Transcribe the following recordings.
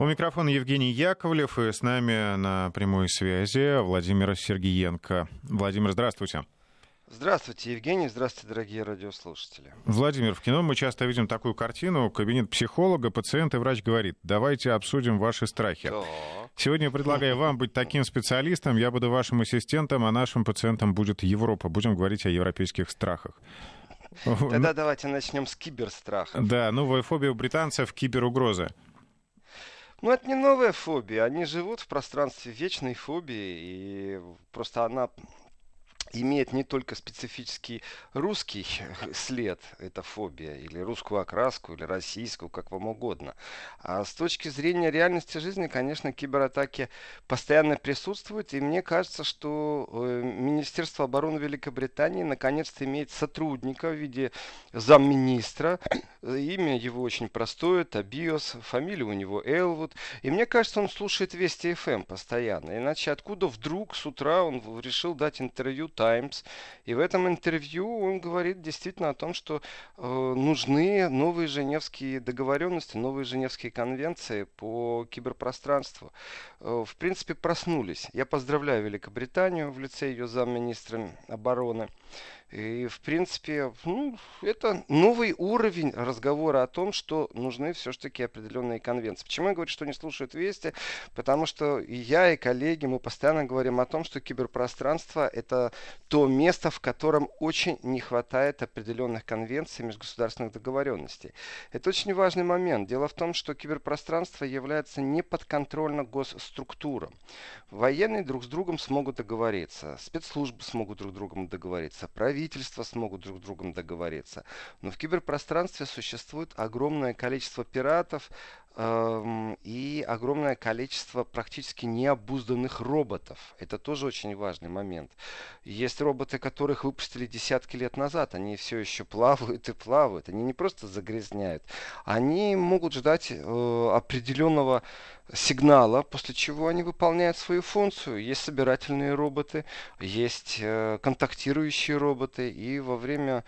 У микрофона Евгений Яковлев, и с нами на прямой связи Владимир Сергеенко. Владимир, здравствуйте. Здравствуйте, Евгений. Здравствуйте, дорогие радиослушатели. Владимир, в кино мы часто видим такую картину. Кабинет психолога, пациент и врач говорит, давайте обсудим ваши страхи. Да. Сегодня я предлагаю вам быть таким специалистом. Я буду вашим ассистентом, а нашим пациентом будет Европа. Будем говорить о европейских страхах. Тогда давайте начнем с киберстраха. Да, новая фобия у британцев — киберугроза. Ну, это не новая фобия. Они живут в пространстве вечной фобии, и просто она имеет не только специфический русский след, это фобия, или русскую окраску, или российскую, как вам угодно. А с точки зрения реальности жизни, конечно, кибератаки постоянно присутствуют, и мне кажется, что э, Министерство обороны Великобритании наконец-то имеет сотрудника в виде замминистра. Имя его очень простое, Табиос, фамилия у него Элвуд. И мне кажется, он слушает Вести ФМ эм постоянно. Иначе откуда вдруг с утра он решил дать интервью Times. И в этом интервью он говорит действительно о том, что э, нужны новые женевские договоренности, новые женевские конвенции по киберпространству. Э, в принципе, проснулись. Я поздравляю Великобританию в лице ее замминистра обороны. И, в принципе, ну, это новый уровень разговора о том, что нужны все-таки определенные конвенции. Почему я говорю, что не слушают вести? Потому что и я, и коллеги, мы постоянно говорим о том, что киберпространство – это то место, в котором очень не хватает определенных конвенций межгосударственных договоренностей. Это очень важный момент. Дело в том, что киберпространство является неподконтрольно госструктурам. Военные друг с другом смогут договориться, спецслужбы смогут друг с другом договориться, правительство правительства смогут друг с другом договориться. Но в киберпространстве существует огромное количество пиратов и огромное количество практически необузданных роботов. Это тоже очень важный момент. Есть роботы, которых выпустили десятки лет назад. Они все еще плавают и плавают. Они не просто загрязняют. Они могут ждать э, определенного сигнала, после чего они выполняют свою функцию. Есть собирательные роботы, есть э, контактирующие роботы, и во время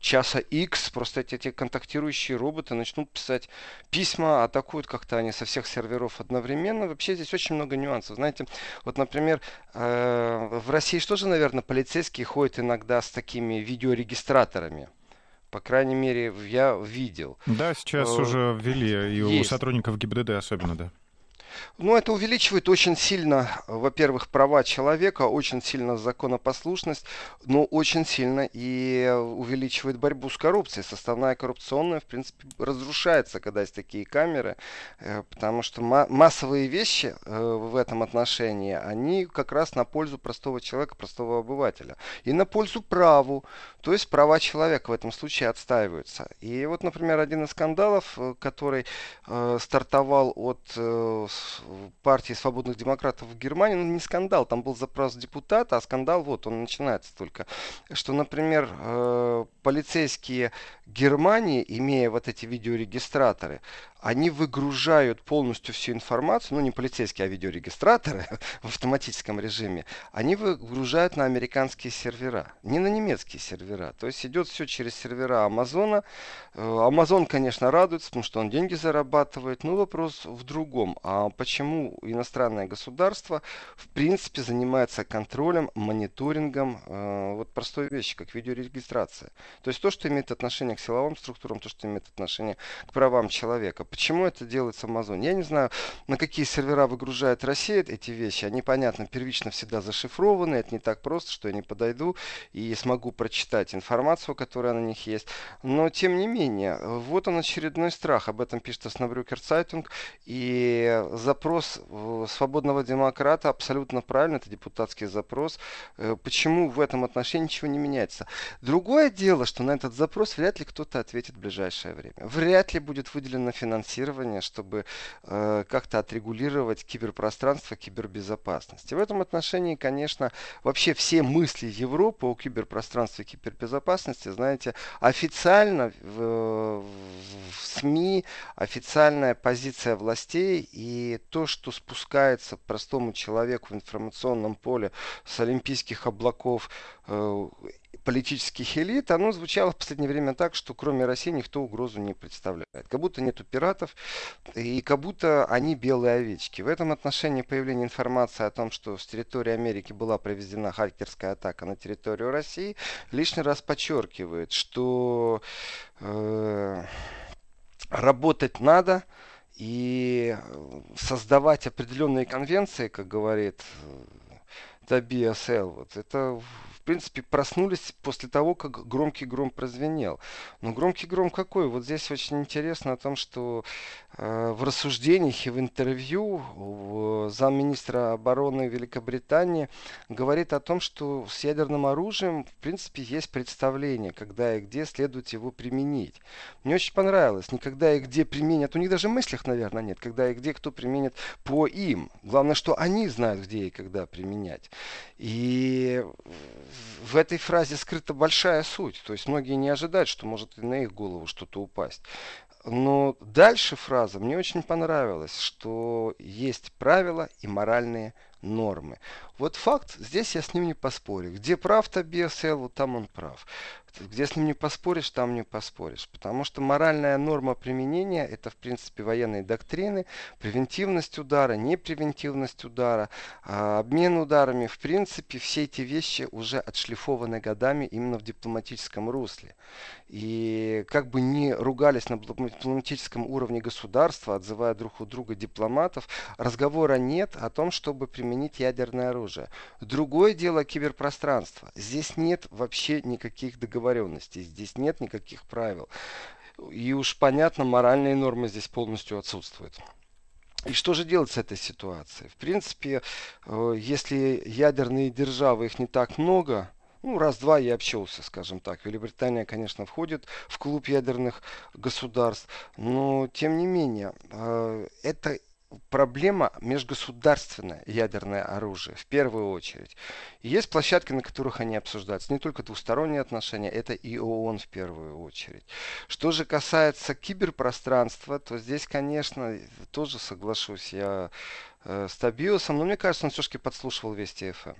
часа X просто эти, эти контактирующие роботы начнут писать письма, атакуют как-то они со всех серверов одновременно. Вообще здесь очень много нюансов. Знаете, вот, например, э, в России что же, наверное, полицейские ходят иногда с такими видеорегистраторами. По крайней мере, я видел. Да, сейчас э, уже ввели, и есть. у сотрудников ГИБДД особенно, да. Ну, это увеличивает очень сильно, во-первых, права человека, очень сильно законопослушность, но очень сильно и увеличивает борьбу с коррупцией. Составная коррупционная, в принципе, разрушается, когда есть такие камеры, э, потому что массовые вещи э, в этом отношении, они как раз на пользу простого человека, простого обывателя. И на пользу праву, то есть права человека в этом случае отстаиваются. И вот, например, один из скандалов, э, который стартовал от партии свободных демократов в Германии, ну не скандал, там был запрос депутата, а скандал вот, он начинается только. Что, например, э, полицейские Германии, имея вот эти видеорегистраторы, они выгружают полностью всю информацию, ну не полицейские, а видеорегистраторы в автоматическом режиме, они выгружают на американские сервера, не на немецкие сервера. То есть идет все через сервера Амазона. Амазон, конечно, радуется, потому что он деньги зарабатывает, но вопрос в другом. А почему иностранное государство в принципе занимается контролем, мониторингом э, вот простой вещи, как видеорегистрация. То есть то, что имеет отношение к силовым структурам, то, что имеет отношение к правам человека. Почему это делается Амазоне? Я не знаю, на какие сервера выгружает Россия эти вещи. Они, понятно, первично всегда зашифрованы. Это не так просто, что я не подойду и смогу прочитать информацию, которая на них есть. Но, тем не менее, вот он очередной страх. Об этом пишет Оснабрюкер Цайтунг. И запрос э, свободного демократа абсолютно правильно. Это депутатский запрос. Э, почему в этом отношении ничего не меняется? Другое дело, что на этот запрос вряд ли кто-то ответит в ближайшее время. Вряд ли будет выделено финансирование финансирования, чтобы э, как-то отрегулировать киберпространство, кибербезопасность. И в этом отношении, конечно, вообще все мысли Европы о киберпространстве кибербезопасности, знаете, официально в, в СМИ, официальная позиция властей и то, что спускается простому человеку в информационном поле с олимпийских облаков политических элит, оно звучало в последнее время так, что кроме России никто угрозу не представляет. Как будто нету пиратов, и как будто они белые овечки. В этом отношении появление информации о том, что с территории Америки была проведена хакерская атака на территорию России, лишний раз подчеркивает, что э, работать надо, и создавать определенные конвенции, как говорит Тобиас э, вот это принципе, проснулись после того, как громкий гром прозвенел. Но громкий гром какой? Вот здесь очень интересно о том, что э, в рассуждениях и в интервью замминистра обороны Великобритании говорит о том, что с ядерным оружием, в принципе, есть представление, когда и где следует его применить. Мне очень понравилось. Никогда и где применят, у них даже в мыслях, наверное, нет, когда и где кто применит по им. Главное, что они знают, где и когда применять. И в этой фразе скрыта большая суть. То есть многие не ожидают, что может и на их голову что-то упасть. Но дальше фраза мне очень понравилась, что есть правила и моральные нормы. Вот факт, здесь я с ним не поспорю. Где прав Тобиас Эллу, там он прав. Где с ним не поспоришь, там не поспоришь. Потому что моральная норма применения – это, в принципе, военные доктрины, превентивность удара, непревентивность удара, а обмен ударами. В принципе, все эти вещи уже отшлифованы годами именно в дипломатическом русле. И как бы ни ругались на дипломатическом уровне государства, отзывая друг у друга дипломатов, разговора нет о том, чтобы применить ядерное оружие. Другое дело киберпространство. Здесь нет вообще никаких договоренностей, здесь нет никаких правил. И уж понятно, моральные нормы здесь полностью отсутствуют. И что же делать с этой ситуацией? В принципе, э, если ядерные державы, их не так много, ну, раз-два я общался, скажем так. Великобритания, конечно, входит в клуб ядерных государств, но, тем не менее, э, это проблема межгосударственное ядерное оружие в первую очередь. Есть площадки, на которых они обсуждаются. Не только двусторонние отношения, это и ООН в первую очередь. Что же касается киберпространства, то здесь, конечно, тоже соглашусь. Я э, с Табиусом, но мне кажется, он все-таки подслушивал Вести ФМ,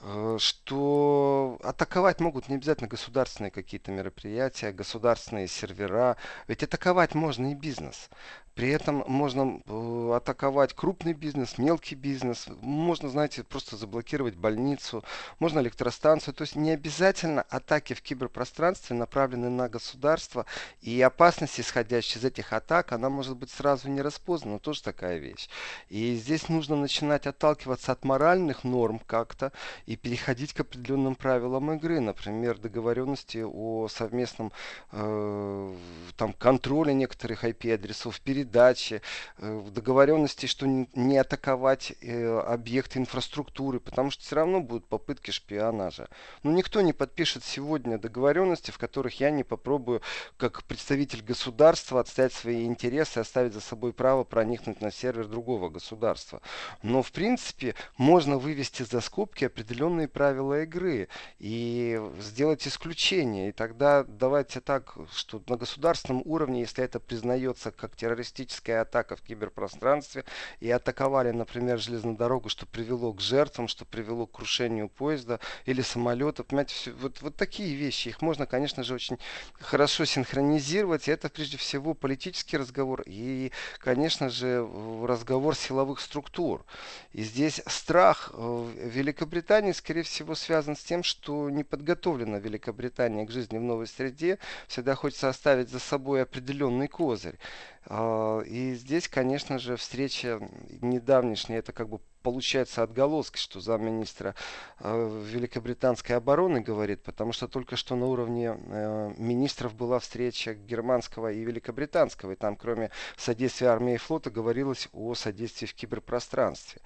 э, что атаковать могут не обязательно государственные какие-то мероприятия, государственные сервера, ведь атаковать можно и бизнес. При этом можно э, атаковать крупный бизнес, мелкий бизнес, можно, знаете, просто заблокировать больницу, можно электростанцию. То есть не обязательно атаки в киберпространстве направлены на государство, и опасность, исходящая из этих атак, она может быть сразу не распознана, тоже такая вещь. И здесь нужно начинать отталкиваться от моральных норм как-то и переходить к определенным правилам игры, например, договоренности о совместном э, там, контроле некоторых IP-адресов перед передачи, э, в договоренности, что не атаковать э, объекты инфраструктуры, потому что все равно будут попытки шпионажа. Но никто не подпишет сегодня договоренности, в которых я не попробую, как представитель государства, отстоять свои интересы, оставить за собой право проникнуть на сервер другого государства. Но, в принципе, можно вывести за скобки определенные правила игры и сделать исключение. И тогда давайте так, что на государственном уровне, если это признается как террористический террористическая атака в киберпространстве и атаковали, например, железную дорогу, что привело к жертвам, что привело к крушению поезда или самолета. Понимаете, все, вот, вот такие вещи. Их можно, конечно же, очень хорошо синхронизировать. И это прежде всего политический разговор и, конечно же, разговор силовых структур. И здесь страх в Великобритании, скорее всего, связан с тем, что не подготовлена Великобритания к жизни в новой среде. Всегда хочется оставить за собой определенный козырь. А, и здесь, конечно же, встреча недавнешняя, это как бы получается отголоски, что замминистра э, Великобританской обороны говорит, потому что только что на уровне э, министров была встреча германского и великобританского, и там кроме содействия армии и флота говорилось о содействии в киберпространстве.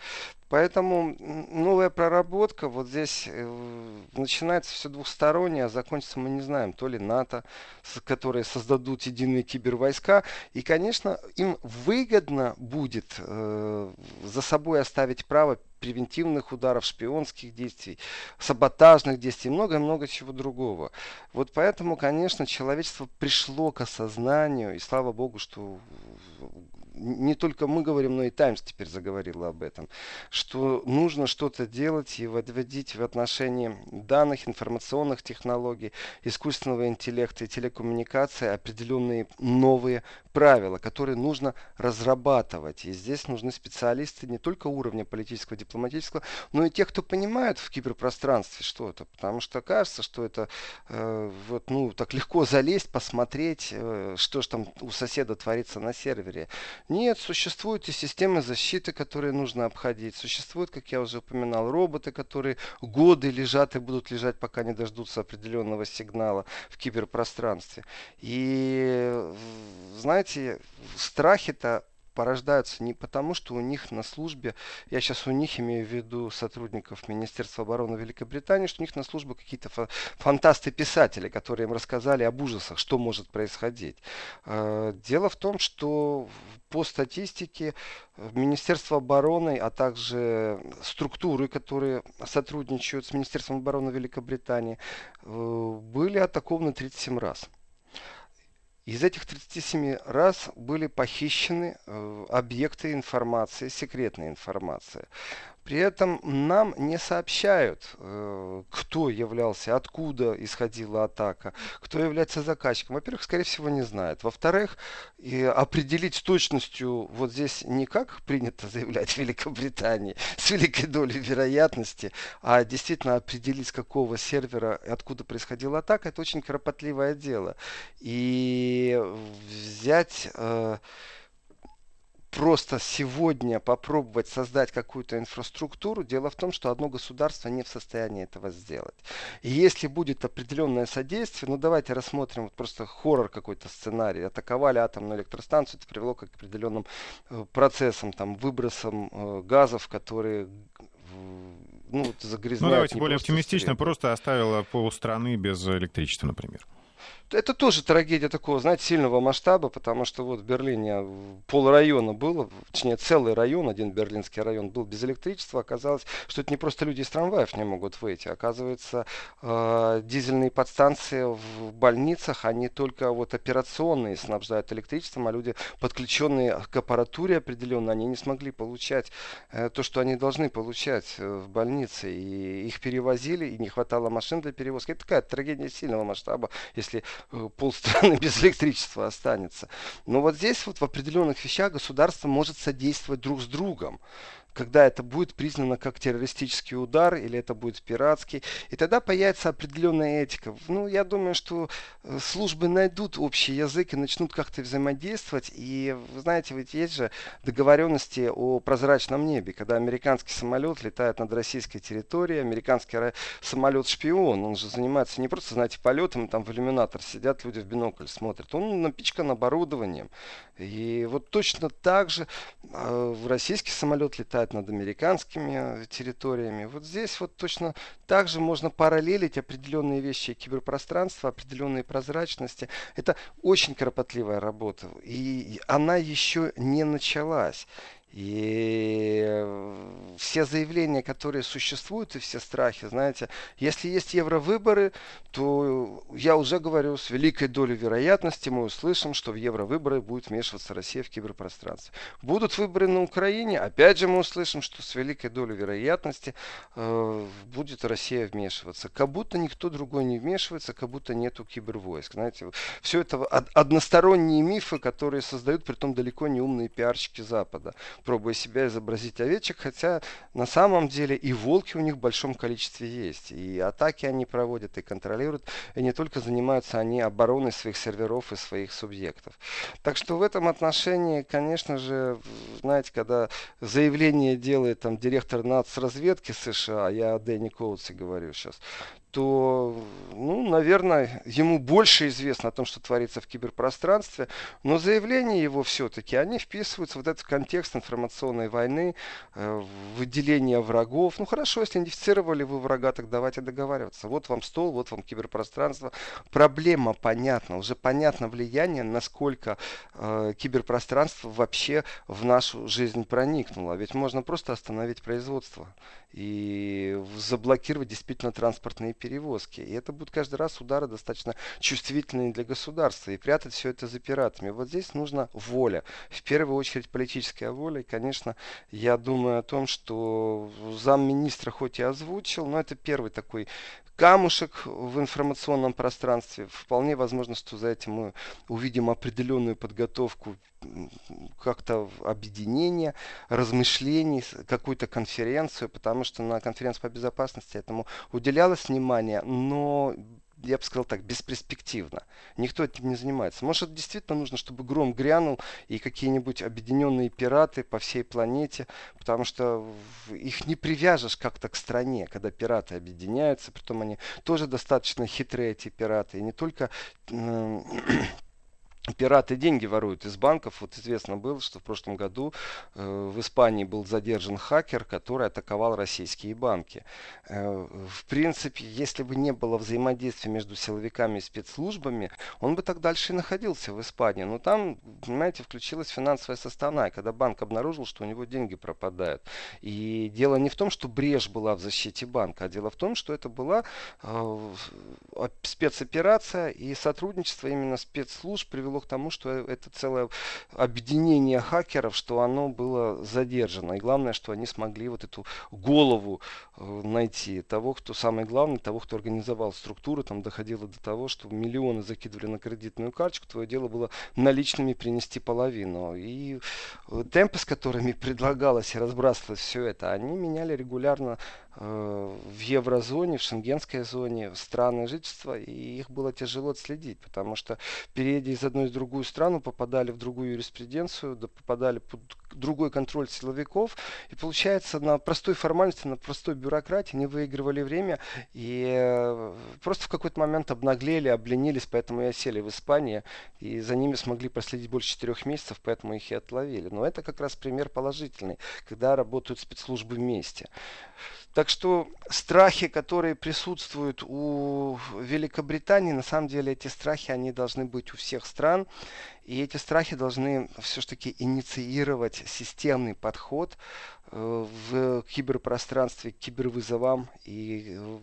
Поэтому новая проработка, вот здесь э, начинается все двухстороннее, а закончится мы не знаем, то ли НАТО, которые создадут единые кибервойска, и, конечно, им выгодно будет за собой оставить право превентивных ударов, шпионских действий, саботажных действий, много-много чего другого. Вот поэтому, конечно, человечество пришло к осознанию, и слава богу, что не только мы говорим, но и Таймс теперь заговорила об этом, что нужно что-то делать и вводить в отношении данных, информационных технологий, искусственного интеллекта и телекоммуникации определенные новые правила, которые нужно разрабатывать. И здесь нужны специалисты не только уровня политического, дипломатического, но и тех, кто понимает в киберпространстве что-то. Потому что кажется, что это э, вот, ну, так легко залезть, посмотреть, э, что же там у соседа творится на сервере. Нет, существуют и системы защиты, которые нужно обходить. Существуют, как я уже упоминал, роботы, которые годы лежат и будут лежать, пока не дождутся определенного сигнала в киберпространстве. И знаете, страхи-то порождаются не потому, что у них на службе, я сейчас у них имею в виду сотрудников Министерства обороны Великобритании, что у них на службе какие-то фантасты-писатели, которые им рассказали об ужасах, что может происходить. Э, дело в том, что по статистике Министерство обороны, а также структуры, которые сотрудничают с Министерством обороны Великобритании, э, были атакованы 37 раз. Из этих 37 раз были похищены э, объекты информации, секретная информация. При этом нам не сообщают, э, кто являлся, откуда исходила атака, кто является заказчиком. Во-первых, скорее всего, не знают. Во-вторых, определить с точностью вот здесь не как принято заявлять в Великобритании, с великой долей вероятности, а действительно определить, с какого сервера и откуда происходила атака, это очень кропотливое дело. И взять... Э, просто сегодня попробовать создать какую-то инфраструктуру, дело в том, что одно государство не в состоянии этого сделать. И если будет определенное содействие, ну давайте рассмотрим вот просто хоррор какой-то сценарий. Атаковали атомную электростанцию, это привело к определенным э, процессам, там, выбросам э, газов, которые ну, загрязняют. Ну давайте более оптимистично, просто оставила полстраны без электричества, например это тоже трагедия такого, знаете, сильного масштаба, потому что вот в Берлине пол района было, точнее целый район, один берлинский район был без электричества. Оказалось, что это не просто люди из трамваев не могут выйти. Оказывается, э, дизельные подстанции в больницах, они только вот операционные снабжают электричеством, а люди, подключенные к аппаратуре определенно, они не смогли получать э, то, что они должны получать э, в больнице. И их перевозили, и не хватало машин для перевозки. Это такая трагедия сильного масштаба, если полстраны без электричества останется. Но вот здесь вот в определенных вещах государство может содействовать друг с другом когда это будет признано как террористический удар или это будет пиратский. И тогда появится определенная этика. Ну, я думаю, что э, службы найдут общий язык и начнут как-то взаимодействовать. И, вы знаете, ведь есть же договоренности о прозрачном небе, когда американский самолет летает над российской территорией, американский самолет-шпион, он же занимается не просто, знаете, полетом, там в иллюминатор сидят люди в бинокль смотрят, он напичкан оборудованием. И вот точно так же э, российский самолет летает летать над американскими э, территориями. Вот здесь вот точно так же можно параллелить определенные вещи киберпространства, определенные прозрачности. Это очень кропотливая работа, и она еще не началась. И э, все заявления, которые существуют, и все страхи, знаете, если есть евровыборы, то я уже говорю, с великой долей вероятности мы услышим, что в евровыборы будет вмешиваться Россия в киберпространстве. Будут выборы на Украине, опять же мы услышим, что с великой долей вероятности э, будет Россия вмешиваться. Как будто никто другой не вмешивается, как будто нету кибервойск. Знаете, все это односторонние мифы, которые создают, при том далеко не умные пиарщики Запада пробуя себя изобразить овечек, хотя на самом деле и волки у них в большом количестве есть. И атаки они проводят, и контролируют, и не только занимаются они обороной своих серверов и своих субъектов. Так что в этом отношении, конечно же, знаете, когда заявление делает там директор нацразведки США, я о Дэнни Коутсе говорю сейчас, то, ну, наверное, ему больше известно о том, что творится в киберпространстве, но заявления его все-таки, они вписываются в этот контекст информационной войны, э, выделения врагов. Ну, хорошо, если идентифицировали вы врага, так давайте договариваться. Вот вам стол, вот вам киберпространство. Проблема понятна, уже понятно влияние, насколько э, киберпространство вообще в нашу жизнь проникнуло. Ведь можно просто остановить производство и заблокировать действительно транспортные перевозки. И это будут каждый раз удары достаточно чувствительные для государства. И прятать все это за пиратами. Вот здесь нужна воля. В первую очередь политическая воля. И, конечно, я думаю о том, что замминистра хоть и озвучил, но это первый такой камушек в информационном пространстве. Вполне возможно, что за этим мы увидим определенную подготовку как-то объединения, размышлений, какую-то конференцию, потому что на конференции по безопасности этому уделялось внимание, но я бы сказал так, бесперспективно. Никто этим не занимается. Может, действительно нужно, чтобы гром грянул и какие-нибудь объединенные пираты по всей планете, потому что их не привяжешь как-то к стране, когда пираты объединяются, притом они тоже достаточно хитрые, эти пираты, и не только Пираты деньги воруют из банков. Вот известно было, что в прошлом году э, в Испании был задержан хакер, который атаковал российские банки. Э, в принципе, если бы не было взаимодействия между силовиками и спецслужбами, он бы так дальше и находился в Испании. Но там, понимаете, включилась финансовая составная, когда банк обнаружил, что у него деньги пропадают. И дело не в том, что брешь была в защите банка, а дело в том, что это была э, спецоперация и сотрудничество именно спецслужб привело привело к тому, что это целое объединение хакеров, что оно было задержано. И главное, что они смогли вот эту голову э, найти того, кто самый главный, того, кто организовал структуру. Там доходило до того, что миллионы закидывали на кредитную карточку. Твое дело было наличными принести половину. И э, темпы, с которыми предлагалось и разбрасывалось все это, они меняли регулярно Э, в еврозоне, в шенгенской зоне страны жительства, и их было тяжело отследить, потому что переедя из одной в другую страну, попадали в другую юриспруденцию, да попадали под другой контроль силовиков, и получается на простой формальности, на простой бюрократии не выигрывали время, и э, просто в какой-то момент обнаглели, обленились, поэтому и осели в Испании, и за ними смогли проследить больше четырех месяцев, поэтому их и отловили. Но это как раз пример положительный, когда работают спецслужбы вместе. Так что страхи, которые присутствуют у Великобритании, на самом деле эти страхи, они должны быть у всех стран. И эти страхи должны все-таки инициировать системный подход э, в киберпространстве к кибервызовам и э,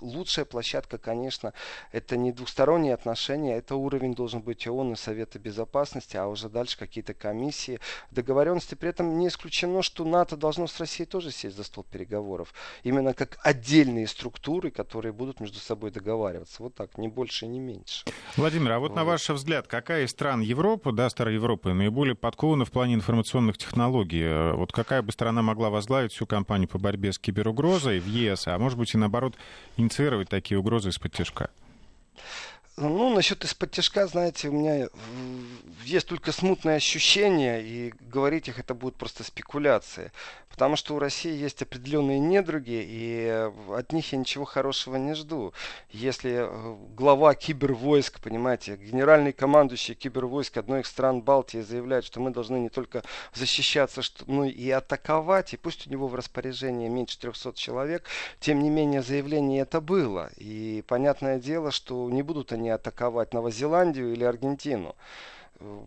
лучшая площадка, конечно, это не двухсторонние отношения, это уровень должен быть ООН и Совета Безопасности, а уже дальше какие-то комиссии, договоренности. При этом не исключено, что НАТО должно с Россией тоже сесть за стол переговоров. Именно как отдельные структуры, которые будут между собой договариваться. Вот так, не больше, не меньше. Владимир, а вот, вот. на ваш взгляд, какая из стран Европы, да, Старой Европы, наиболее подкована в плане информационных технологий? Вот какая бы страна могла возглавить всю кампанию по борьбе с киберугрозой в ЕС, а может быть и наоборот инициировать такие угрозы из-под тяжка? Ну, насчет из-под тяжка, знаете, у меня есть только смутное ощущение, и говорить их это будет просто спекуляции. Потому что у России есть определенные недруги, и от них я ничего хорошего не жду. Если э, глава кибервойск, понимаете, генеральный командующий кибервойск одной из стран Балтии заявляет, что мы должны не только защищаться, но и атаковать, и пусть у него в распоряжении меньше 300 человек, тем не менее заявление это было. И понятное дело, что не будут они атаковать Новозеландию или Аргентину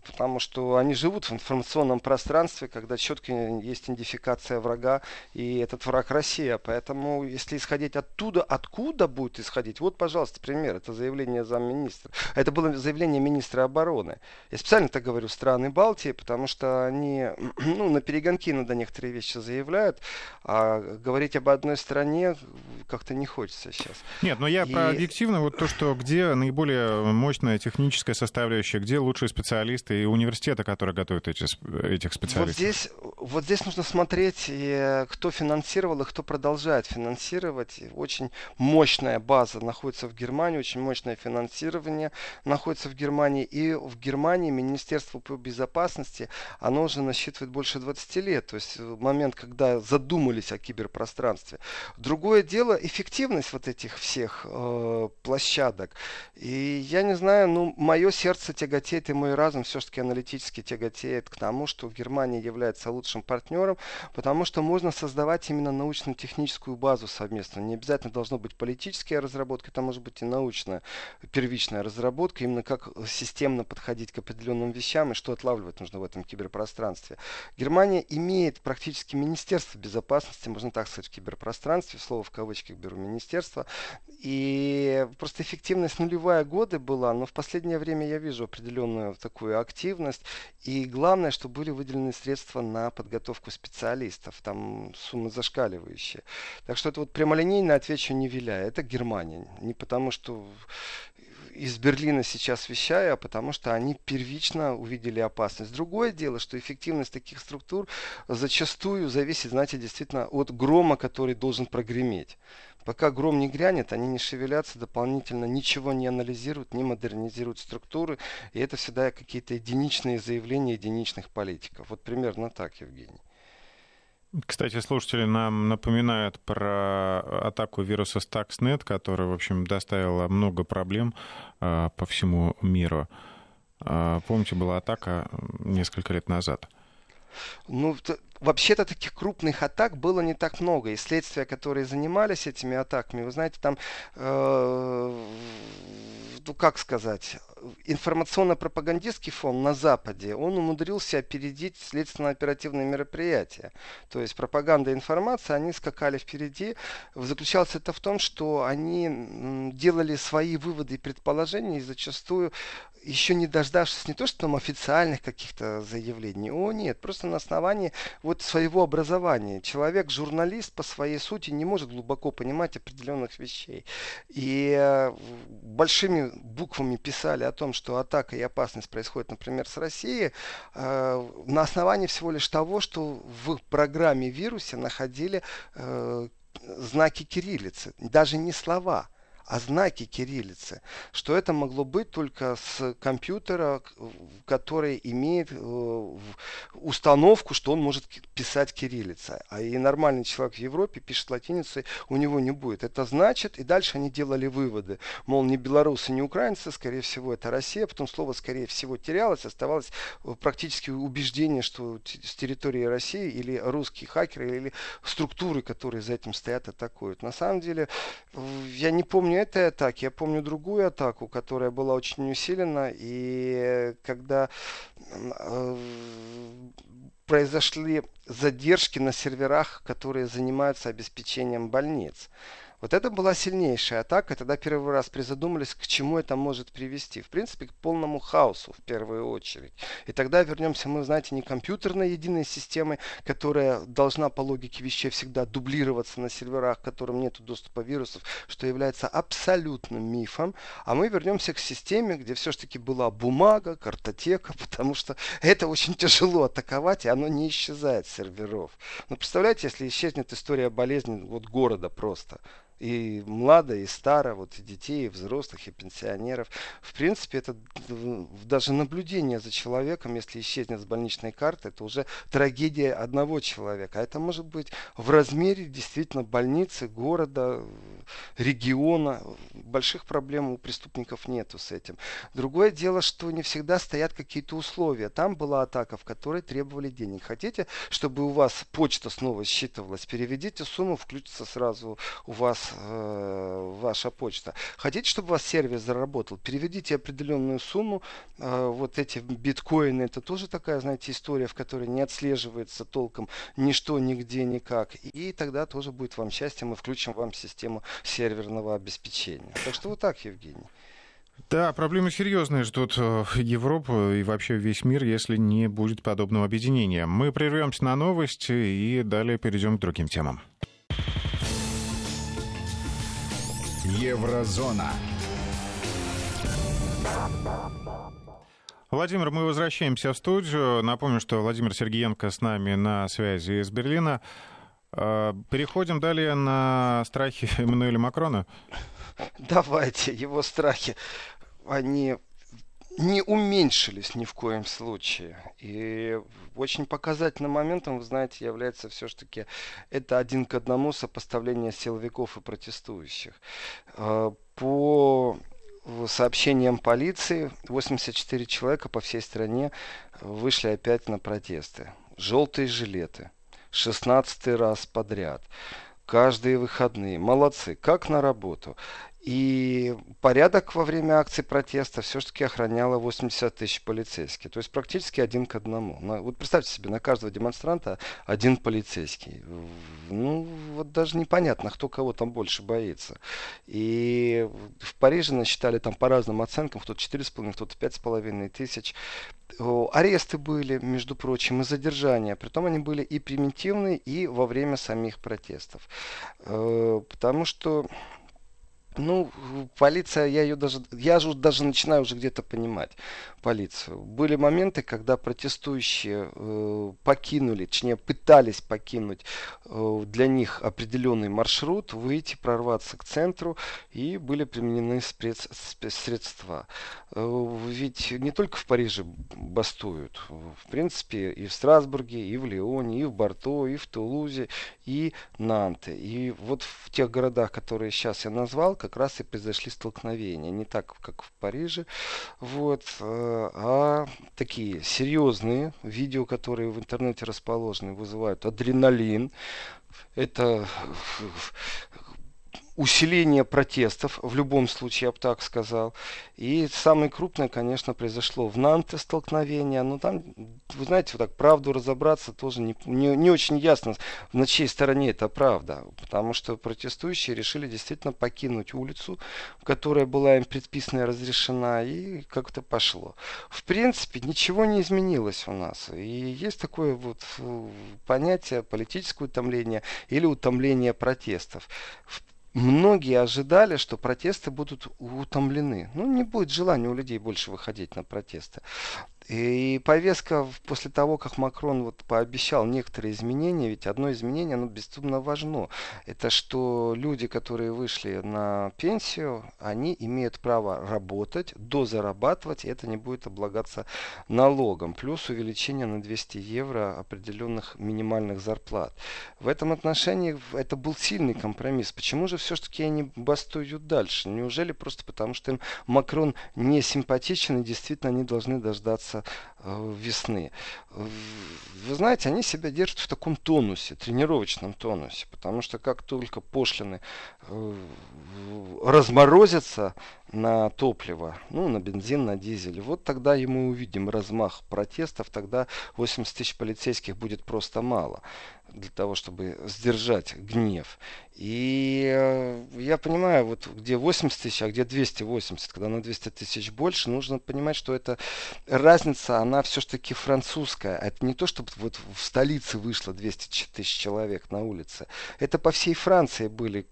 потому что они живут в информационном пространстве, когда четко есть идентификация врага, и этот враг Россия. Поэтому, если исходить оттуда, откуда будет исходить, вот, пожалуйста, пример, это заявление замминистра. Это было заявление министра обороны. Я специально так говорю страны Балтии, потому что они, ну, на перегонки иногда некоторые вещи заявляют, а говорить об одной стране как-то не хочется сейчас. Нет, но я и... про объективно, вот то, что где наиболее мощная техническая составляющая, где лучшие специалисты, специалисты и университеты, которые готовят эти, этих специалистов? Вот здесь, вот здесь нужно смотреть, кто финансировал и кто продолжает финансировать. Очень мощная база находится в Германии, очень мощное финансирование находится в Германии. И в Германии Министерство по безопасности, оно уже насчитывает больше 20 лет. То есть момент, когда задумались о киберпространстве. Другое дело эффективность вот этих всех э, площадок. И я не знаю, ну, мое сердце тяготеет и мой разум разум все-таки аналитически тяготеет к тому, что Германия является лучшим партнером, потому что можно создавать именно научно-техническую базу совместно. Не обязательно должно быть политическая разработка, это может быть и научная первичная разработка, именно как системно подходить к определенным вещам и что отлавливать нужно в этом киберпространстве. Германия имеет практически Министерство безопасности, можно так сказать, в киберпространстве, слово в кавычках беру министерство, и просто эффективность нулевая годы была, но в последнее время я вижу определенную такую активность. И главное, что были выделены средства на подготовку специалистов. Там суммы зашкаливающие. Так что это вот прямолинейно отвечу не виляя. Это Германия. Не потому, что из Берлина сейчас вещаю, а потому что они первично увидели опасность. Другое дело, что эффективность таких структур зачастую зависит, знаете, действительно от грома, который должен прогреметь. Пока гром не грянет, они не шевелятся дополнительно, ничего не анализируют, не модернизируют структуры. И это всегда какие-то единичные заявления единичных политиков. Вот примерно так, Евгений. Кстати, слушатели нам напоминают про атаку вируса Stuxnet, которая, в общем, доставила много проблем э, по всему миру. Э, помните, была атака несколько лет назад. Ну, вообще-то таких крупных атак было не так много. И следствия, которые занимались этими атаками, вы знаете, там, э, ну как сказать, информационно-пропагандистский фон на Западе, он умудрился опередить следственно-оперативные мероприятия. То есть пропаганда и информация, они скакали впереди. Заключалось это в том, что они делали свои выводы и предположения, и зачастую еще не дождавшись не то, что там официальных каких-то заявлений, о нет, просто на основании вот своего образования. Человек, журналист по своей сути не может глубоко понимать определенных вещей. И э, большими буквами писали о том, что атака и опасность происходит, например, с Россией, э, на основании всего лишь того, что в программе вирусе находили э, знаки кириллицы, даже не слова – а знаки кириллицы, что это могло быть только с компьютера, который имеет э, установку, что он может писать кириллицей. А и нормальный человек в Европе пишет латиницей, у него не будет. Это значит, и дальше они делали выводы. Мол, не белорусы, не украинцы, скорее всего, это Россия. Потом слово, скорее всего, терялось. Оставалось э, практически убеждение, что с территории России или русские хакеры, или структуры, которые за этим стоят, атакуют. На самом деле, я не помню этой атаки. Я помню другую атаку, которая была очень усилена. И когда э, произошли задержки на серверах, которые занимаются обеспечением больниц. Вот это была сильнейшая атака. Тогда первый раз призадумались, к чему это может привести. В принципе, к полному хаосу в первую очередь. И тогда вернемся мы, знаете, не компьютерной единой системой, которая должна по логике вещей всегда дублироваться на серверах, которым нет доступа вирусов, что является абсолютным мифом. А мы вернемся к системе, где все-таки была бумага, картотека, потому что это очень тяжело атаковать, и оно не исчезает с серверов. Но представляете, если исчезнет история болезни вот города просто и млада, и стара, вот и детей, и взрослых, и пенсионеров. В принципе, это даже наблюдение за человеком, если исчезнет с больничной карты, это уже трагедия одного человека. А это может быть в размере действительно больницы, города, региона. Больших проблем у преступников нету с этим. Другое дело, что не всегда стоят какие-то условия. Там была атака, в которой требовали денег. Хотите, чтобы у вас почта снова считывалась? Переведите сумму, включится сразу у вас э, ваша почта. Хотите, чтобы у вас сервис заработал? Переведите определенную сумму. Э, вот эти биткоины, это тоже такая, знаете, история, в которой не отслеживается толком ничто, нигде, никак. И тогда тоже будет вам счастье, мы включим вам систему серверного обеспечения. Так что вот так, Евгений. Да, проблемы серьезные ждут э, Европу и вообще весь мир, если не будет подобного объединения. Мы прервемся на новости и далее перейдем к другим темам. Еврозона. Владимир, мы возвращаемся в студию. Напомню, что Владимир Сергеенко с нами на связи из Берлина. А, переходим далее на страхи Эммануэля Макрона. Давайте, его страхи, они не уменьшились ни в коем случае. И очень показательным моментом, вы знаете, является все-таки это один к одному сопоставление силовиков и протестующих. А, по сообщениям полиции 84 человека по всей стране вышли опять на протесты. Желтые жилеты. 16 раз подряд. Каждые выходные. Молодцы. Как на работу. И порядок во время акции протеста все-таки охраняло 80 тысяч полицейских. То есть практически один к одному. Вот представьте себе, на каждого демонстранта один полицейский. Ну, вот даже непонятно, кто кого там больше боится. И в Париже насчитали там по разным оценкам, кто-то 4,5, кто-то 5,5 тысяч. Аресты были, между прочим, и задержания. Притом они были и примитивные, и во время самих протестов. Э, потому что ну, полиция, я ее даже, я же даже начинаю уже где-то понимать полицию. Были моменты, когда протестующие э, покинули, точнее пытались покинуть э, для них определенный маршрут, выйти, прорваться к центру, и были применены спец, средства. Э, ведь не только в Париже бастуют, в принципе, и в Страсбурге, и в Лионе, и в Барто, и в Тулузе, и Нанте. И вот в тех городах, которые сейчас я назвал, как раз и произошли столкновения. Не так, как в Париже, вот, э, а такие серьезные видео, которые в интернете расположены, вызывают адреналин. Это усиление протестов, в любом случае, я бы так сказал. И самое крупное, конечно, произошло в Нанте столкновение. Но там, вы знаете, вот так правду разобраться тоже не, не, не очень ясно, на чьей стороне это правда. Потому что протестующие решили действительно покинуть улицу, которая была им предписана и разрешена, и как-то пошло. В принципе, ничего не изменилось у нас. И есть такое вот э, понятие политическое утомление или утомление протестов. В Многие ожидали, что протесты будут утомлены. Ну, не будет желания у людей больше выходить на протесты. И повестка после того, как Макрон вот пообещал некоторые изменения, ведь одно изменение, оно безумно важно. Это что люди, которые вышли на пенсию, они имеют право работать, дозарабатывать, и это не будет облагаться налогом. Плюс увеличение на 200 евро определенных минимальных зарплат. В этом отношении это был сильный компромисс. Почему же все-таки они бастуют дальше? Неужели просто потому, что им Макрон не симпатичен и действительно они должны дождаться Э, весны. Вы знаете, они себя держат в таком тонусе, тренировочном тонусе, потому что как только пошлины э, разморозятся на топливо, ну, на бензин, на дизель, вот тогда и мы увидим размах протестов, тогда 80 тысяч полицейских будет просто мало для того, чтобы сдержать гнев. И э, я понимаю, вот где 80 тысяч, а где 280, когда на 200 тысяч больше, нужно понимать, что эта разница, она все-таки французская. Это не то, чтобы вот в столице вышло 200 тысяч человек на улице. Это по всей Франции были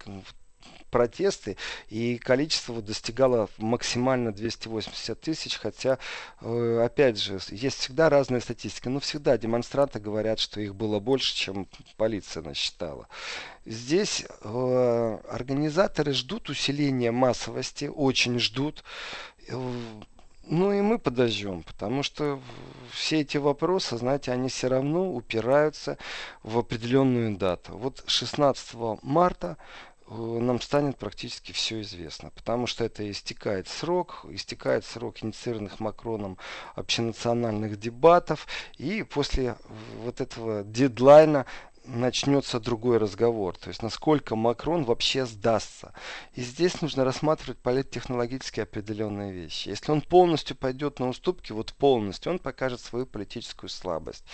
протесты, и количество достигало максимально 280 тысяч, хотя, э, опять же, есть всегда разная статистика, но всегда демонстранты говорят, что их было больше, чем полиция насчитала. Здесь э, организаторы ждут усиления массовости, очень ждут. Э, ну и мы подождем, потому что все эти вопросы, знаете, они все равно упираются в определенную дату. Вот 16 марта нам станет практически все известно, потому что это истекает срок, истекает срок инициированных Макроном общенациональных дебатов, и после вот этого дедлайна начнется другой разговор. То есть, насколько Макрон вообще сдастся. И здесь нужно рассматривать политтехнологически определенные вещи. Если он полностью пойдет на уступки, вот полностью, он покажет свою политическую слабость.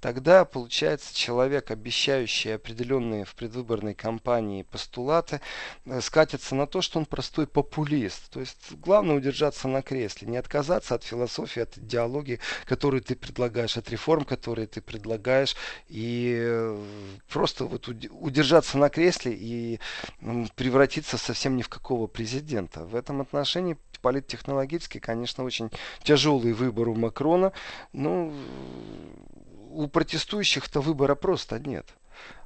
Тогда, получается, человек, обещающий определенные в предвыборной кампании постулаты, э, скатится на то, что он простой популист. То есть, главное удержаться на кресле, не отказаться от философии, от идеологии, которую ты предлагаешь, от реформ, которые ты предлагаешь, и э, просто вот удержаться на кресле и превратиться совсем ни в какого президента. В этом отношении политтехнологически, конечно, очень тяжелый выбор у Макрона. Ну, у протестующих-то выбора просто нет.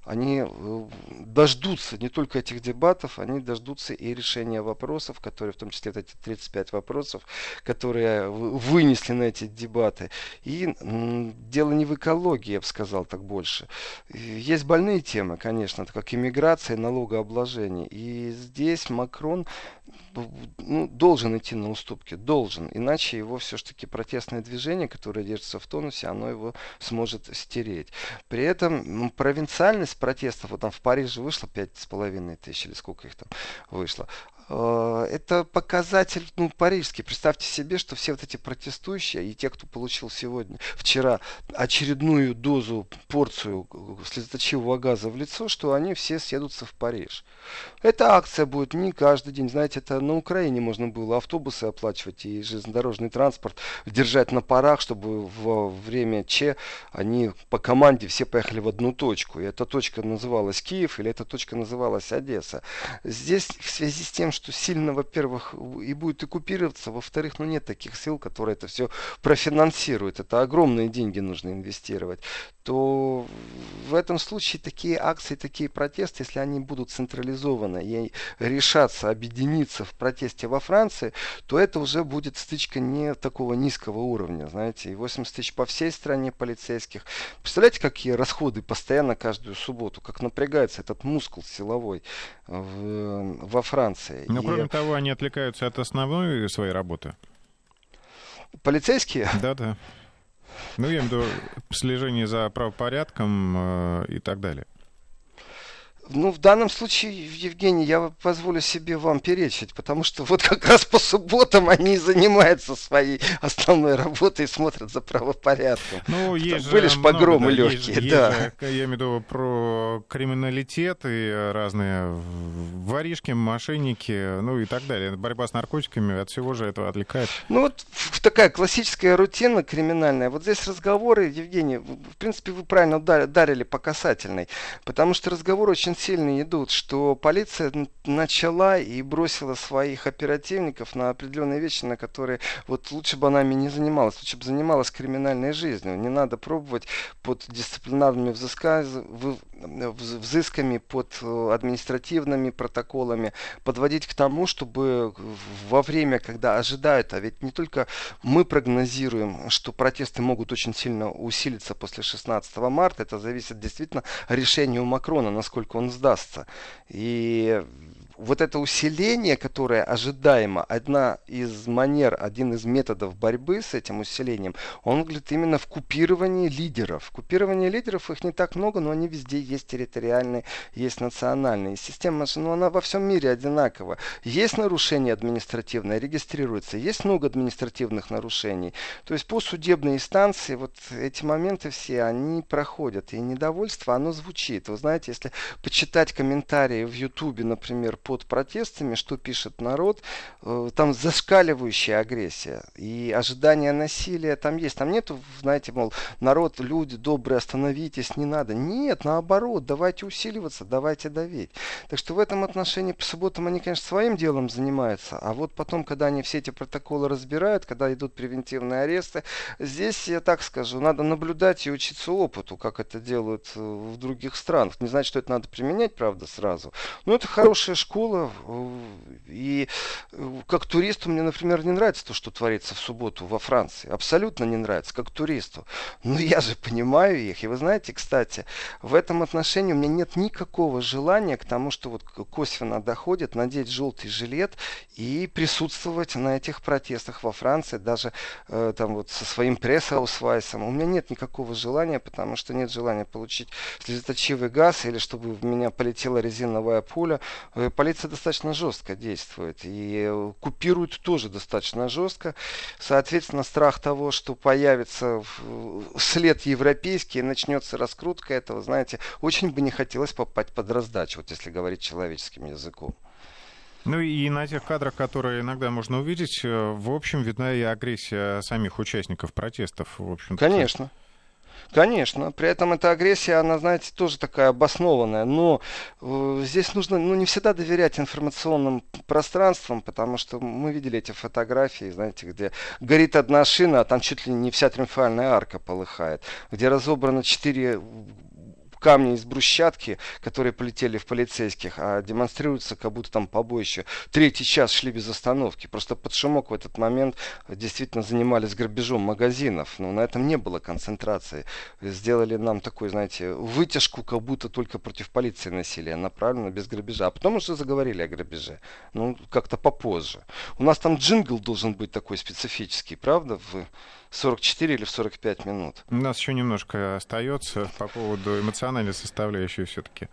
Они э, дождутся не только этих дебатов, они дождутся и решения вопросов, которые, в том числе эти 35 вопросов, которые вынесли на эти дебаты. И дело не в экологии, я бы сказал так больше. Есть больные темы, конечно, как иммиграция, налогообложение. И здесь Макрон ну, должен идти на уступки, должен. Иначе его все-таки протестное движение, которое держится в тонусе, оно его сможет стереть. При этом провинциальность протестов, вот там в Париже вышло пять с половиной тысяч, или сколько их там вышло, это показатель ну, парижский. Представьте себе, что все вот эти протестующие и те, кто получил сегодня, вчера очередную дозу, порцию слезоточивого газа в лицо, что они все съедутся в Париж. Эта акция будет не каждый день. Знаете, это на Украине можно было автобусы оплачивать и железнодорожный транспорт держать на парах, чтобы во время Че они по команде все поехали в одну точку. И эта точка называлась Киев или эта точка называлась Одесса. Здесь в связи с тем, что что сильно, во-первых, и будет оккупироваться, во-вторых, ну нет таких сил, которые это все профинансируют. Это огромные деньги нужно инвестировать. То в этом случае такие акции, такие протесты, если они будут централизованы и решаться объединиться в протесте во Франции, то это уже будет стычка не такого низкого уровня, знаете, и 80 тысяч по всей стране полицейских. Представляете, какие расходы постоянно каждую субботу, как напрягается этот мускул силовой в, во Франции. Но, и... кроме того, они отвлекаются от основной своей работы. Полицейские? Да-да. Ну, я имею в виду слежение за правопорядком э, и так далее. Ну, в данном случае, Евгений, я позволю себе вам перечить, потому что вот как раз по субботам они занимаются своей основной работой и смотрят за правопорядком. Ну, есть Были же погромы да, легкие, есть, да. Есть же, я имею в виду про криминалитет и разные воришки, мошенники, ну и так далее. Борьба с наркотиками от всего же этого отвлекает. Ну, вот такая классическая рутина криминальная. Вот здесь разговоры, Евгений, в принципе, вы правильно ударили по касательной, потому что разговоры очень сильно идут, что полиция начала и бросила своих оперативников на определенные вещи, на которые вот лучше бы она ими не занималась, лучше бы занималась криминальной жизнью. Не надо пробовать под дисциплинарными взысками, взысками, под э, административными протоколами подводить к тому, чтобы во время, когда ожидают, а ведь не только мы прогнозируем, что протесты могут очень сильно усилиться после 16 марта, это зависит действительно у Макрона, насколько он сдастся. И вот это усиление, которое ожидаемо, одна из манер, один из методов борьбы с этим усилением, он говорит именно в купировании лидеров. Купирование лидеров, их не так много, но они везде есть территориальные, есть национальные. Система, ну, она во всем мире одинакова. Есть нарушение административное, регистрируется, есть много административных нарушений. То есть по судебной инстанции вот эти моменты все, они проходят. И недовольство, оно звучит. Вы знаете, если почитать комментарии в Ютубе, например, под протестами, что пишет народ, э, там зашкаливающая агрессия и ожидание насилия там есть. Там нету, знаете, мол, народ, люди добрые, остановитесь, не надо. Нет, наоборот, давайте усиливаться, давайте давить. Так что в этом отношении по субботам они, конечно, своим делом занимаются, а вот потом, когда они все эти протоколы разбирают, когда идут превентивные аресты, здесь, я так скажу, надо наблюдать и учиться опыту, как это делают э, в других странах. Не значит, что это надо применять, правда, сразу. Но это хорошая школа школа. И э, как туристу мне, например, не нравится то, что творится в субботу во Франции. Абсолютно не нравится, как туристу. Но я же понимаю их. И вы знаете, кстати, в этом отношении у меня нет никакого желания к тому, что вот косвенно доходит, надеть желтый жилет и присутствовать на этих протестах во Франции, даже э, там вот со своим пресс-аусвайсом. У меня нет никакого желания, потому что нет желания получить слезоточивый газ или чтобы в меня полетела резиновая пуля. Э, полиция достаточно жестко действует и купирует тоже достаточно жестко. Соответственно, страх того, что появится след европейский и начнется раскрутка этого, знаете, очень бы не хотелось попасть под раздачу, вот если говорить человеческим языком. Ну и на тех кадрах, которые иногда можно увидеть, э, в общем, видна и агрессия самих участников протестов. В общем Конечно. Конечно, при этом эта агрессия, она, знаете, тоже такая обоснованная, но э, здесь нужно ну, не всегда доверять информационным пространствам, потому что мы видели эти фотографии, знаете, где горит одна шина, а там чуть ли не вся триумфальная арка полыхает, где разобрано четыре камни из брусчатки, которые полетели в полицейских, а демонстрируется, как будто там побоище. Третий час шли без остановки. Просто под шумок в этот момент действительно занимались грабежом магазинов. Но на этом не было концентрации. Сделали нам такой, знаете, вытяжку, как будто только против полиции насилия, направлено без грабежа. А потом уже заговорили о грабеже. Ну, как-то попозже. У нас там джингл должен быть такой специфический, правда, в 44 или в 45 минут. У нас еще немножко остается по поводу эмоциональной составляющей все-таки.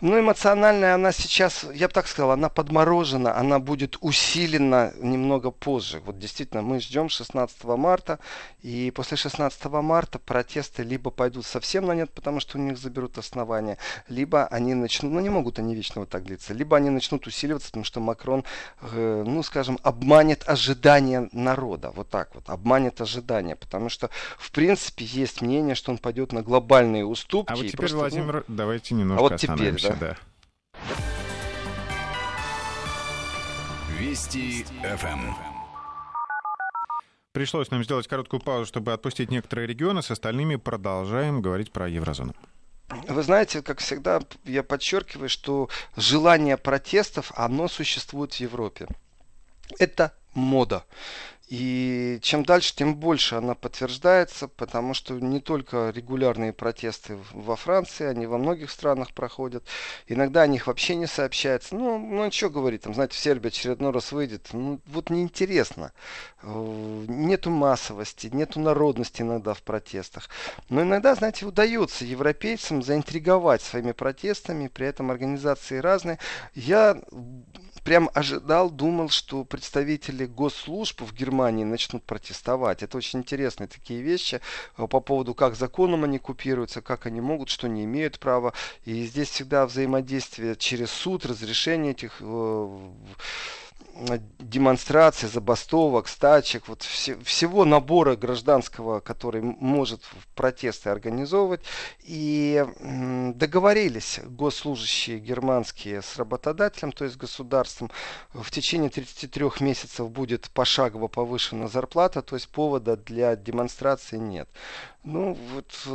Ну, эмоциональная она сейчас, я бы так сказал, она подморожена, она будет усилена немного позже. Вот действительно, мы ждем 16 марта, и после 16 марта протесты либо пойдут совсем на нет, потому что у них заберут основания, либо они начнут, ну не могут они вечно вот так длиться, либо они начнут усиливаться, потому что Макрон, э, ну скажем, обманет ожидания народа, вот так вот, обманет ожидания, потому что в принципе есть мнение, что он пойдет на глобальные уступки. А вот теперь, просто, ну, Владимир, ну, давайте немножко а вот теперь, да? да. Вести ФМ. Пришлось нам сделать короткую паузу, чтобы отпустить некоторые регионы. С остальными продолжаем говорить про еврозону. Вы знаете, как всегда, я подчеркиваю, что желание протестов, оно существует в Европе. Это мода. И чем дальше, тем больше она подтверждается, потому что не только регулярные протесты во Франции, они во многих странах проходят. Иногда о них вообще не сообщается. Ну, ну что говорить, там, знаете, в Сербии очередной раз выйдет. Ну, вот неинтересно. Э, нету массовости, нету народности иногда в протестах. Но иногда, знаете, удается европейцам заинтриговать своими протестами, при этом организации разные. Я прям ожидал, думал, что представители госслужб в Германии начнут протестовать. Это очень интересные такие вещи э, по поводу, как законом они купируются, как они могут, что не имеют права. И здесь всегда взаимодействие через суд, разрешение этих э, демонстраций, забастовок, стачек, вот все, всего набора гражданского, который может протесты организовывать. И договорились госслужащие германские с работодателем, то есть государством, в течение 33 месяцев будет пошагово повышена зарплата, то есть повода для демонстрации нет. Ну, вот э,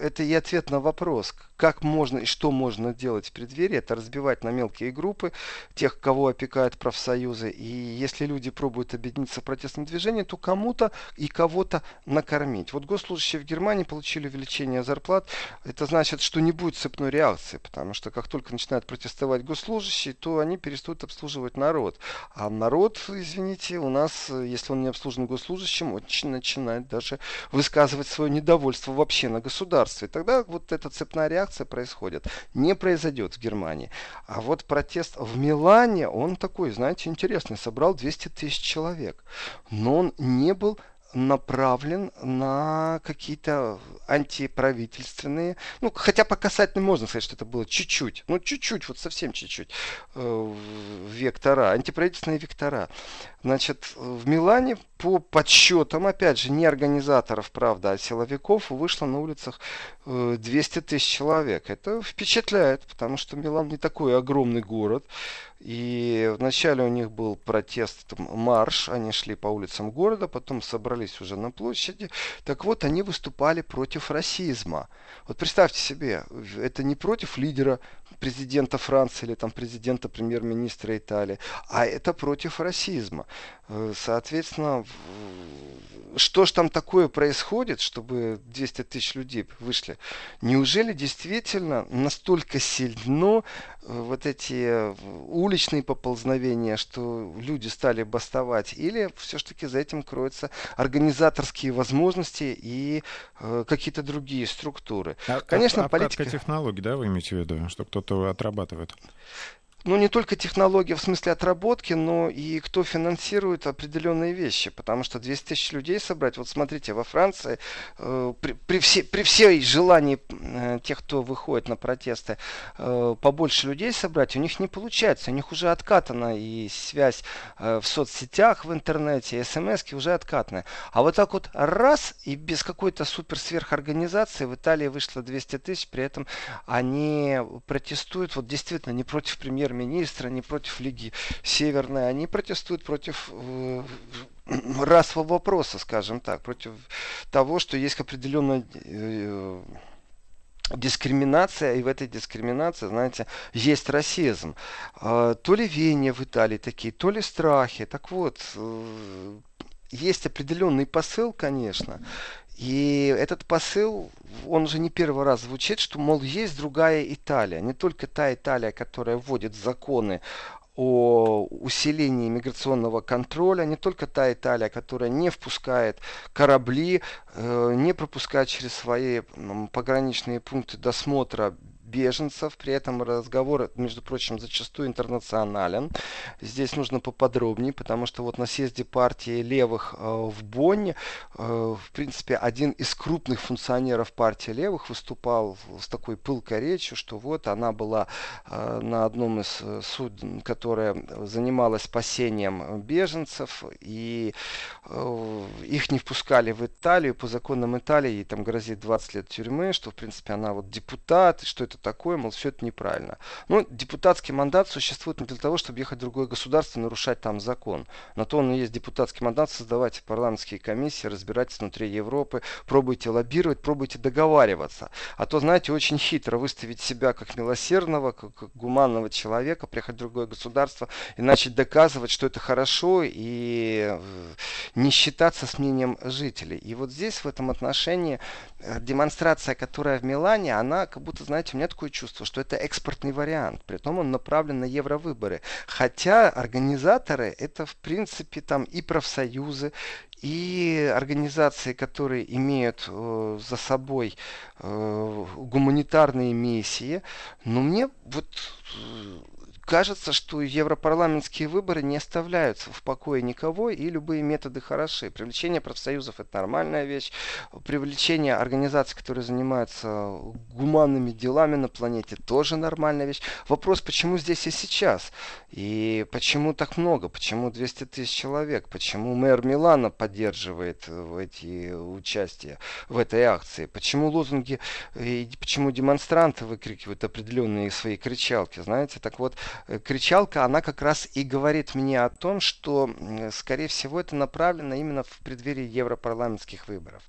это и ответ на вопрос, как можно и что можно делать в преддверии, это разбивать на мелкие группы тех, кого опекают профсоюзы. И если люди пробуют объединиться в протестном движении, то кому-то и кого-то накормить. Вот госслужащие в Германии получили увеличение зарплат. Это значит, что не будет цепной реакции, потому что как только начинают протестовать госслужащие, то они перестают обслуживать народ. А народ, извините, у нас, если он не обслужен госслужащим, очень начинает даже высказывать свое недовольство вообще на государстве. Тогда вот эта цепная реакция происходит. Не произойдет в Германии. А вот протест в Милане, он такой, знаете, интересный. Собрал 200 тысяч человек. Но он не был направлен на какие-то антиправительственные, ну, хотя по касательным можно сказать, что это было чуть-чуть, ну, чуть-чуть, вот совсем чуть-чуть, э, вектора, антиправительственные вектора. Значит, в Милане по подсчетам, опять же, не организаторов, правда, а силовиков, вышло на улицах 200 э, тысяч человек. Это впечатляет, потому что Милан не такой огромный город. И вначале у них был протест, там, марш, они шли по улицам города, потом собрались уже на площади. Так вот, они выступали против расизма. Вот представьте себе, это не против лидера президента Франции или там президента премьер-министра Италии, а это против расизма. Э, соответственно, что ж там такое происходит, чтобы 200 тысяч людей вышли? Неужели действительно настолько сильно э, вот эти э, уличные поползновения, что люди стали бастовать? Или все-таки за этим кроются организаторские возможности и э, какие-то другие структуры? А, Конечно, а, политика... технологий, да, вы имеете в виду, что кто-то отрабатывает? Ну, не только технология в смысле отработки, но и кто финансирует определенные вещи. Потому что 200 тысяч людей собрать, вот смотрите, во Франции э, при, при, все, при всей желании э, тех, кто выходит на протесты, э, побольше людей собрать, у них не получается. У них уже откатана и связь э, в соцсетях, в интернете, смс уже откатная. А вот так вот раз и без какой-то супер-сверхорганизации в Италии вышло 200 тысяч, при этом они протестуют вот действительно не против премьер премьер-министра, не против Лиги Северной, они протестуют против э, расового вопроса, скажем так, против того, что есть определенная э, дискриминация, и в этой дискриминации, знаете, есть расизм. А, то ли веяния в Италии такие, то ли страхи. Так вот, э, есть определенный посыл, конечно, и этот посыл, он уже не первый раз звучит, что, мол, есть другая Италия. Не только та Италия, которая вводит законы о усилении миграционного контроля, не только та Италия, которая не впускает корабли, э, не пропускает через свои пограничные пункты досмотра беженцев. При этом разговор, между прочим, зачастую интернационален. Здесь нужно поподробнее, потому что вот на съезде партии левых э, в Бонне, э, в принципе, один из крупных функционеров партии левых выступал с такой пылкой речью, что вот она была э, на одном из судн, которое занималось спасением беженцев, и их не впускали в Италию. По законам Италии ей там грозит 20 лет тюрьмы, что, в принципе, она вот депутат, что это такое, мол, все это неправильно. Ну, депутатский мандат существует не для того, чтобы ехать в другое государство и нарушать там закон. На то он и есть депутатский мандат, создавайте парламентские комиссии, разбирайтесь внутри Европы, пробуйте лоббировать, пробуйте договариваться. А то, знаете, очень хитро выставить себя как милосердного, как, как гуманного человека, приехать в другое государство и начать доказывать, что это хорошо и э, не считаться с мнением жителей. И вот здесь в этом отношении э, демонстрация, которая в Милане, она как будто, знаете, у меня такое чувство, что это экспортный вариант. при том он направлен на евровыборы. Хотя организаторы это в принципе там и профсоюзы, и организации, которые имеют э, за собой э, гуманитарные миссии. Но мне вот кажется, что европарламентские выборы не оставляются в покое никого, и любые методы хороши. Привлечение профсоюзов – это нормальная вещь. Привлечение организаций, которые занимаются гуманными делами на планете – тоже нормальная вещь. Вопрос, почему здесь и сейчас? И почему так много? Почему 200 тысяч человек? Почему мэр Милана поддерживает эти участия в этой акции? Почему лозунги и почему демонстранты выкрикивают определенные свои кричалки? Знаете, так вот, Э, кричалка, она как раз и говорит мне о том, что, скорее всего, это направлено именно в преддверии европарламентских выборов.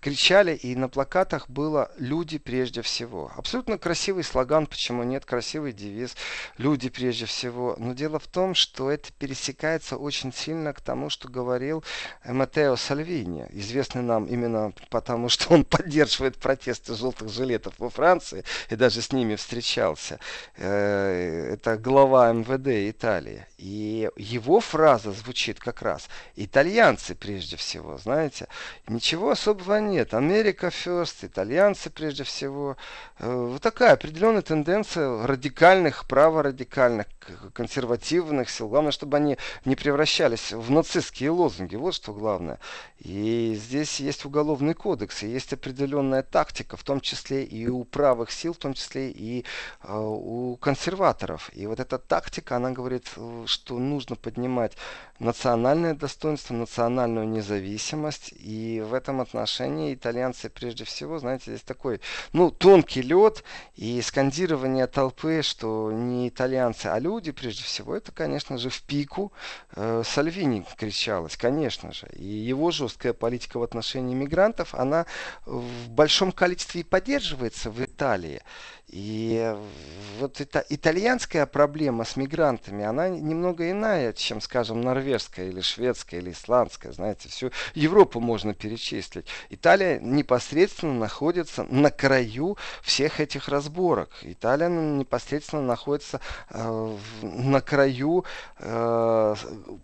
Кричали, и на плакатах было «люди прежде всего». Абсолютно красивый слоган, почему нет, красивый девиз «люди прежде всего». Но дело в том, что это пересекается очень сильно к тому, что говорил Матео Сальвини, известный нам именно потому, что он поддерживает протесты желтых жилетов во Франции и даже с ними встречался. Э, это глава МВД Италии. И его фраза звучит как раз «итальянцы прежде всего», знаете. Ничего особого нет. Америка first, итальянцы прежде всего. Э, вот такая определенная тенденция радикальных, праворадикальных, консервативных сил. Главное, чтобы они не превращались в нацистские лозунги. Вот что главное. И здесь есть уголовный кодекс, и есть определенная тактика, в том числе и у правых сил, в том числе и э, у консерваторов. И вот эта тактика, она говорит, э, что нужно поднимать национальное достоинство, национальную независимость. И в этом отношении итальянцы прежде всего, знаете, здесь такой, ну, тонкий лед и скандирование толпы, что не итальянцы, а люди прежде всего, это, конечно же, в пику э, Сальвини кричалось, конечно же. И его жесткая политика в отношении мигрантов, она в большом количестве и поддерживается в Италии. И вот эта итальянская проблема с мигрантами, она немного иная, чем, скажем, норвежская или шведская или исландская. Знаете, всю Европу можно перечислить. Италия непосредственно находится на краю всех этих разборок. Италия непосредственно находится э, на краю э,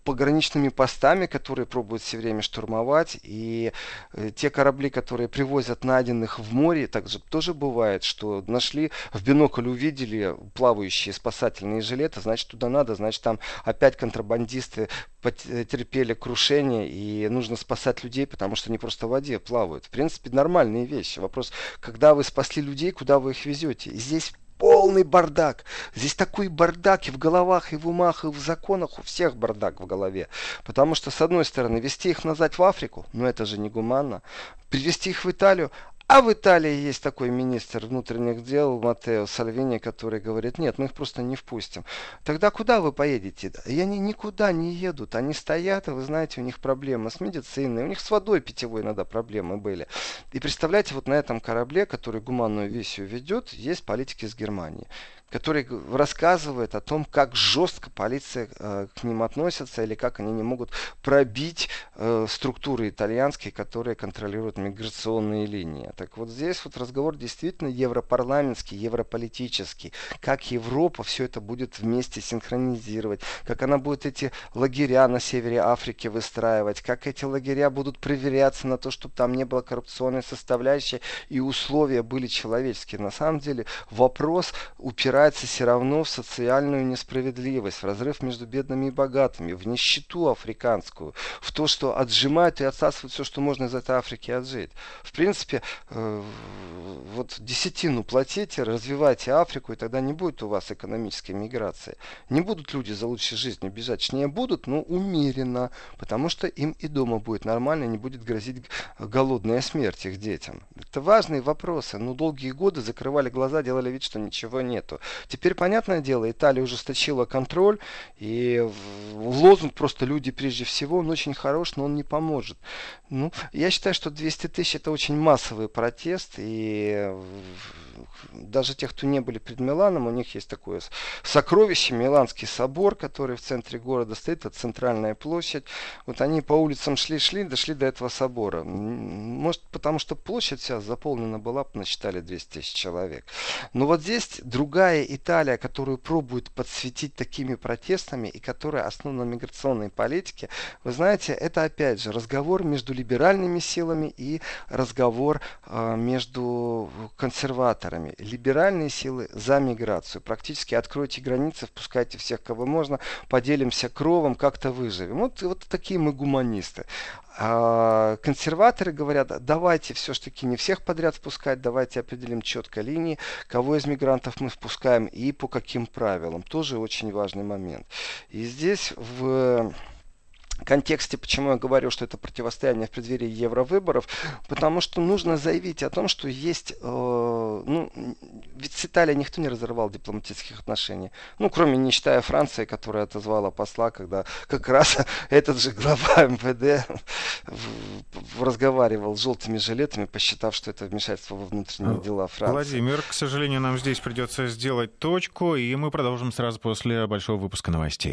пограничными постами, которые пробуют все время штурмовать. И э, те корабли, которые привозят найденных в море, также тоже бывает, что нашли в бинокль увидели плавающие спасательные жилеты, значит туда надо, значит там опять контрабандисты потерпели крушение и нужно спасать людей, потому что они просто в воде плавают. В принципе, нормальные вещи. Вопрос, когда вы спасли людей, куда вы их везете? И здесь полный бардак. Здесь такой бардак и в головах, и в умах, и в законах. У всех бардак в голове. Потому что, с одной стороны, вести их назад в Африку, ну это же не гуманно. Привезти их в Италию, А в Италии есть такой министр внутренних дел Матео Сальвини, который говорит, нет, мы их просто не впустим. Тогда куда вы поедете? И они никуда не едут, они стоят, и вы знаете, у них проблемы с медициной, у них с водой питьевой иногда проблемы были. И представляете, вот на этом корабле, который гуманную миссию ведет, есть политики из Германии который рассказывает о том, как жестко полиция э, к ним относится или как они не могут пробить э, структуры итальянские, которые контролируют миграционные линии. Так вот здесь вот разговор действительно европарламентский, европолитический. Как Европа все это будет вместе синхронизировать, как она будет эти лагеря на севере Африки выстраивать, как эти лагеря будут проверяться на то, чтобы там не было коррупционной составляющей и условия были человеческие. На самом деле вопрос упирается упирается все равно в социальную несправедливость, в разрыв между бедными и богатыми, в нищету африканскую, в то, что отжимают и отсасывают все, что можно из этой Африки отжить. В принципе, э, вот десятину платите, развивайте Африку, и тогда не будет у вас экономической миграции. Не будут люди за лучшей жизнью бежать. Точнее, будут, но умеренно, потому что им и дома будет нормально, не будет грозить голодная смерть их детям. Это важные вопросы. Но долгие годы закрывали глаза, делали вид, что ничего нету. Теперь, понятное дело, Италия ужесточила контроль, и лозунг просто «люди прежде всего», он очень хорош, но он не поможет. Ну, я считаю, что 200 тысяч это очень массовый протест, и даже те, кто не были перед Миланом, у них есть такое сокровище, Миланский собор, который в центре города стоит, это центральная площадь. Вот они по улицам шли-шли, дошли до этого собора. Может, потому что площадь вся заполнена была, насчитали 200 тысяч человек. Но вот здесь другая Италия, которую пробуют подсветить такими протестами и которая основана на миграционной политике, вы знаете, это опять же разговор между либеральными силами и разговор э, между консерваторами. Либеральные силы за миграцию. Практически откройте границы, впускайте всех, кого можно, поделимся кровом, как-то выживем. Вот, вот такие мы гуманисты. А консерваторы говорят, давайте все-таки не всех подряд впускать, давайте определим четко линии, кого из мигрантов мы впускаем и по каким правилам. Тоже очень важный момент. И здесь в контексте, почему я говорю, что это противостояние в преддверии евровыборов, потому что нужно заявить о том, что есть, э, ну, ведь с Италией никто не разорвал дипломатических отношений, ну, кроме не считая Франции, которая отозвала посла, когда как раз этот же глава МВД разговаривал с желтыми жилетами, посчитав, что это вмешательство во внутренние дела Франции. Владимир, к сожалению, нам здесь придется сделать точку, и мы продолжим сразу после большого выпуска новостей.